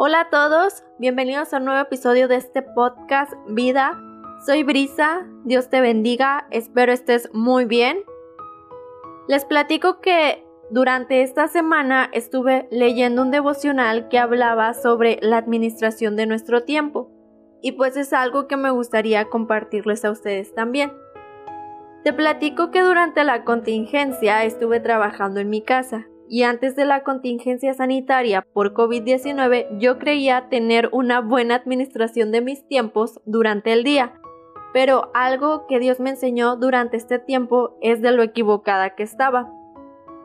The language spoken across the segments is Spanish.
Hola a todos, bienvenidos a un nuevo episodio de este podcast Vida. Soy Brisa, Dios te bendiga, espero estés muy bien. Les platico que durante esta semana estuve leyendo un devocional que hablaba sobre la administración de nuestro tiempo y pues es algo que me gustaría compartirles a ustedes también. Te platico que durante la contingencia estuve trabajando en mi casa y antes de la contingencia sanitaria por COVID-19 yo creía tener una buena administración de mis tiempos durante el día. Pero algo que Dios me enseñó durante este tiempo es de lo equivocada que estaba.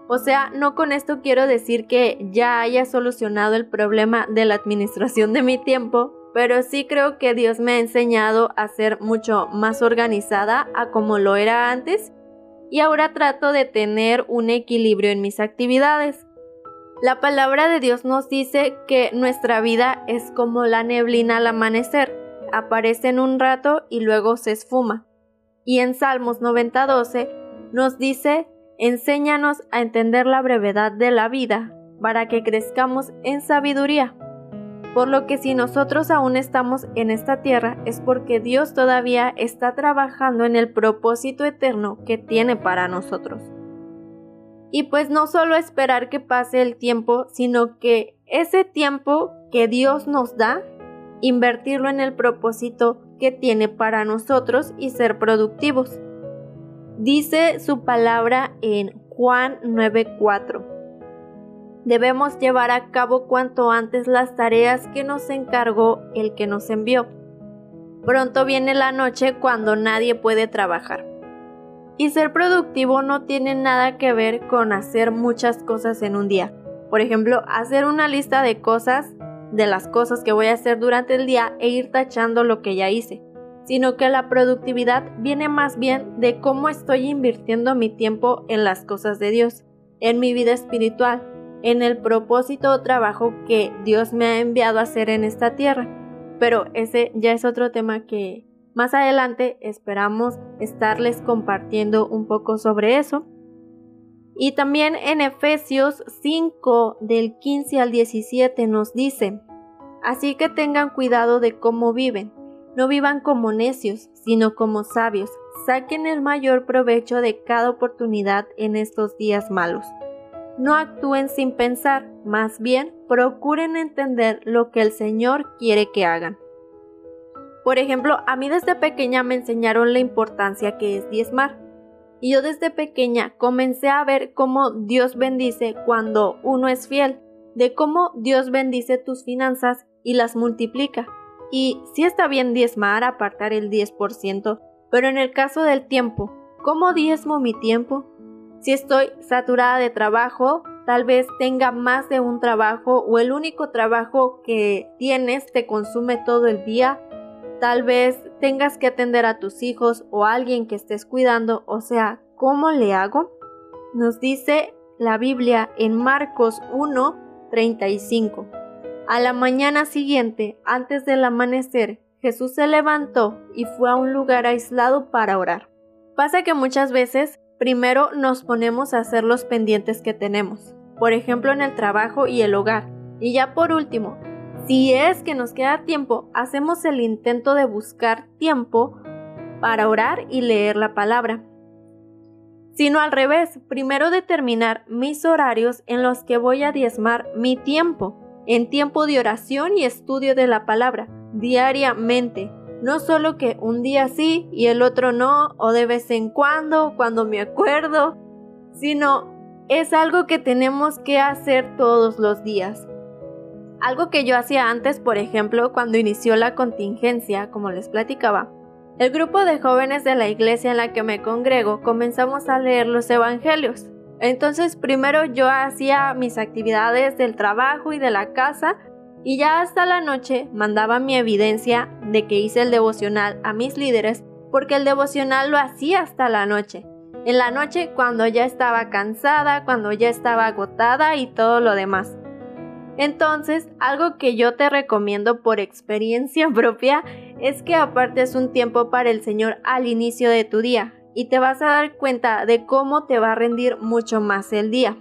O sea, no con esto quiero decir que ya haya solucionado el problema de la administración de mi tiempo, pero sí creo que Dios me ha enseñado a ser mucho más organizada a como lo era antes y ahora trato de tener un equilibrio en mis actividades. La palabra de Dios nos dice que nuestra vida es como la neblina al amanecer, aparece en un rato y luego se esfuma. Y en Salmos 90:12 nos dice, enséñanos a entender la brevedad de la vida, para que crezcamos en sabiduría. Por lo que si nosotros aún estamos en esta tierra es porque Dios todavía está trabajando en el propósito eterno que tiene para nosotros. Y pues no solo esperar que pase el tiempo, sino que ese tiempo que Dios nos da, invertirlo en el propósito que tiene para nosotros y ser productivos. Dice su palabra en Juan 9:4. Debemos llevar a cabo cuanto antes las tareas que nos encargó el que nos envió. Pronto viene la noche cuando nadie puede trabajar. Y ser productivo no tiene nada que ver con hacer muchas cosas en un día. Por ejemplo, hacer una lista de cosas, de las cosas que voy a hacer durante el día e ir tachando lo que ya hice. Sino que la productividad viene más bien de cómo estoy invirtiendo mi tiempo en las cosas de Dios, en mi vida espiritual, en el propósito o trabajo que Dios me ha enviado a hacer en esta tierra. Pero ese ya es otro tema que más adelante esperamos estarles compartiendo un poco sobre eso. Y también en Efesios 5 del 15 al 17 nos dice, Así que tengan cuidado de cómo viven, no vivan como necios, sino como sabios, saquen el mayor provecho de cada oportunidad en estos días malos no actúen sin pensar, más bien procuren entender lo que el Señor quiere que hagan. Por ejemplo, a mí desde pequeña me enseñaron la importancia que es diezmar. Y yo desde pequeña comencé a ver cómo Dios bendice cuando uno es fiel, de cómo Dios bendice tus finanzas y las multiplica. Y sí está bien diezmar, apartar el 10%, pero en el caso del tiempo, ¿cómo diezmo mi tiempo? Si estoy saturada de trabajo, tal vez tenga más de un trabajo o el único trabajo que tienes te consume todo el día. Tal vez tengas que atender a tus hijos o a alguien que estés cuidando. O sea, ¿cómo le hago? Nos dice la Biblia en Marcos 1, 35. A la mañana siguiente, antes del amanecer, Jesús se levantó y fue a un lugar aislado para orar. Pasa que muchas veces primero nos ponemos a hacer los pendientes que tenemos, por ejemplo en el trabajo y el hogar. Y ya por último, si es que nos queda tiempo, hacemos el intento de buscar tiempo para orar y leer la palabra. Sino al revés, primero determinar mis horarios en los que voy a diezmar mi tiempo, en tiempo de oración y estudio de la palabra, diariamente, no solo que un día sí y el otro no, o de vez en cuando, cuando me acuerdo, sino es algo que tenemos que hacer todos los días. Algo que yo hacía antes, por ejemplo, cuando inició la contingencia, como les platicaba. El grupo de jóvenes de la iglesia en la que me congrego comenzamos a leer los evangelios. Entonces primero yo hacía mis actividades del trabajo y de la casa y ya hasta la noche mandaba mi evidencia de que hice el devocional a mis líderes porque el devocional lo hacía hasta la noche. En la noche cuando ya estaba cansada, cuando ya estaba agotada y todo lo demás. Entonces, algo que yo te recomiendo por experiencia propia es que apartes un tiempo para el Señor al inicio de tu día y te vas a dar cuenta de cómo te va a rendir mucho más el día.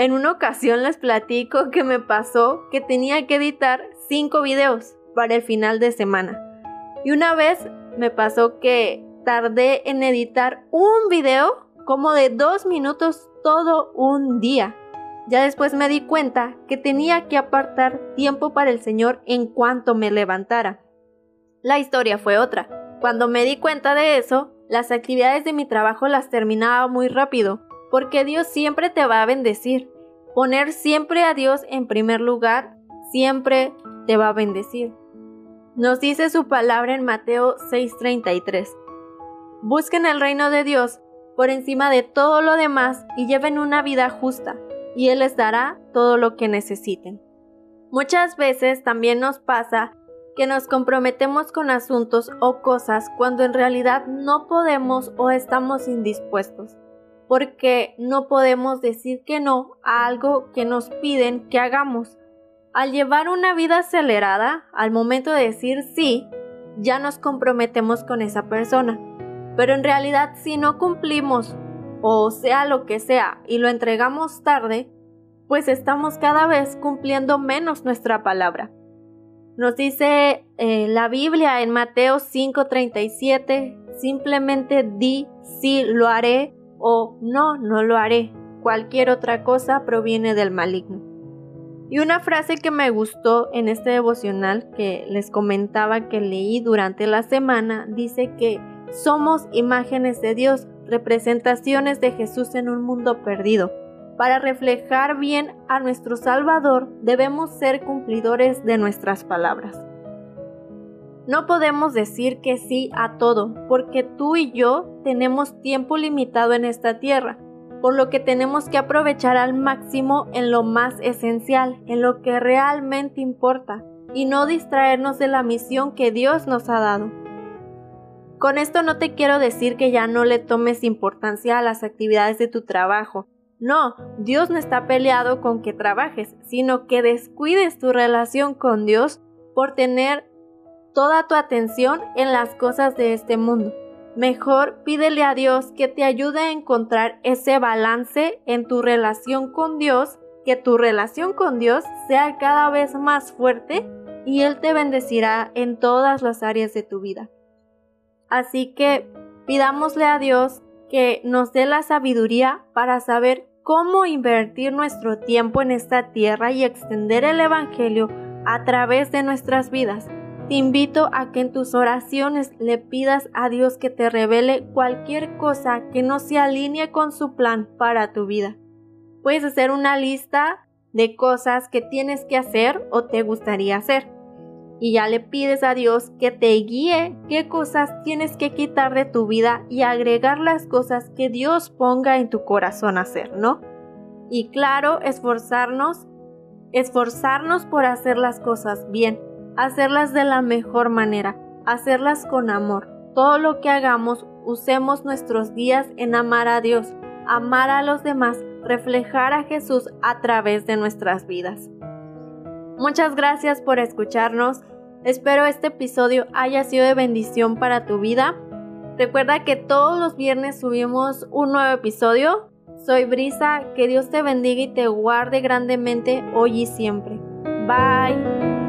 En una ocasión les platico que me pasó que tenía que editar cinco videos para el final de semana. Y una vez me pasó que tardé en editar un video como de dos minutos todo un día. Ya después me di cuenta que tenía que apartar tiempo para el Señor en cuanto me levantara. La historia fue otra. Cuando me di cuenta de eso, las actividades de mi trabajo las terminaba muy rápido, porque Dios siempre te va a bendecir. Poner siempre a Dios en primer lugar siempre te va a bendecir. Nos dice su palabra en Mateo 6:33. Busquen el reino de Dios por encima de todo lo demás y lleven una vida justa y Él les dará todo lo que necesiten. Muchas veces también nos pasa que nos comprometemos con asuntos o cosas cuando en realidad no podemos o estamos indispuestos, porque no podemos decir que no a algo que nos piden que hagamos. Al llevar una vida acelerada, al momento de decir sí, ya nos comprometemos con esa persona. Pero en realidad si no cumplimos o sea lo que sea, y lo entregamos tarde, pues estamos cada vez cumpliendo menos nuestra palabra. Nos dice eh, la Biblia en Mateo 5:37, simplemente di sí lo haré o no, no lo haré. Cualquier otra cosa proviene del maligno. Y una frase que me gustó en este devocional que les comentaba que leí durante la semana dice que somos imágenes de Dios, representaciones de Jesús en un mundo perdido. Para reflejar bien a nuestro Salvador debemos ser cumplidores de nuestras palabras. No podemos decir que sí a todo, porque tú y yo tenemos tiempo limitado en esta tierra, por lo que tenemos que aprovechar al máximo en lo más esencial, en lo que realmente importa, y no distraernos de la misión que Dios nos ha dado. Con esto no te quiero decir que ya no le tomes importancia a las actividades de tu trabajo. No, Dios no está peleado con que trabajes, sino que descuides tu relación con Dios por tener toda tu atención en las cosas de este mundo. Mejor pídele a Dios que te ayude a encontrar ese balance en tu relación con Dios, que tu relación con Dios sea cada vez más fuerte y Él te bendecirá en todas las áreas de tu vida. Así que pidámosle a Dios que nos dé la sabiduría para saber cómo invertir nuestro tiempo en esta tierra y extender el Evangelio a través de nuestras vidas. Te invito a que en tus oraciones le pidas a Dios que te revele cualquier cosa que no se alinee con su plan para tu vida. Puedes hacer una lista de cosas que tienes que hacer o te gustaría hacer y ya le pides a Dios que te guíe qué cosas tienes que quitar de tu vida y agregar las cosas que Dios ponga en tu corazón hacer, ¿no? Y claro, esforzarnos, esforzarnos por hacer las cosas bien, hacerlas de la mejor manera, hacerlas con amor. Todo lo que hagamos, usemos nuestros días en amar a Dios, amar a los demás, reflejar a Jesús a través de nuestras vidas. Muchas gracias por escucharnos. Espero este episodio haya sido de bendición para tu vida. Recuerda que todos los viernes subimos un nuevo episodio. Soy Brisa, que Dios te bendiga y te guarde grandemente hoy y siempre. Bye.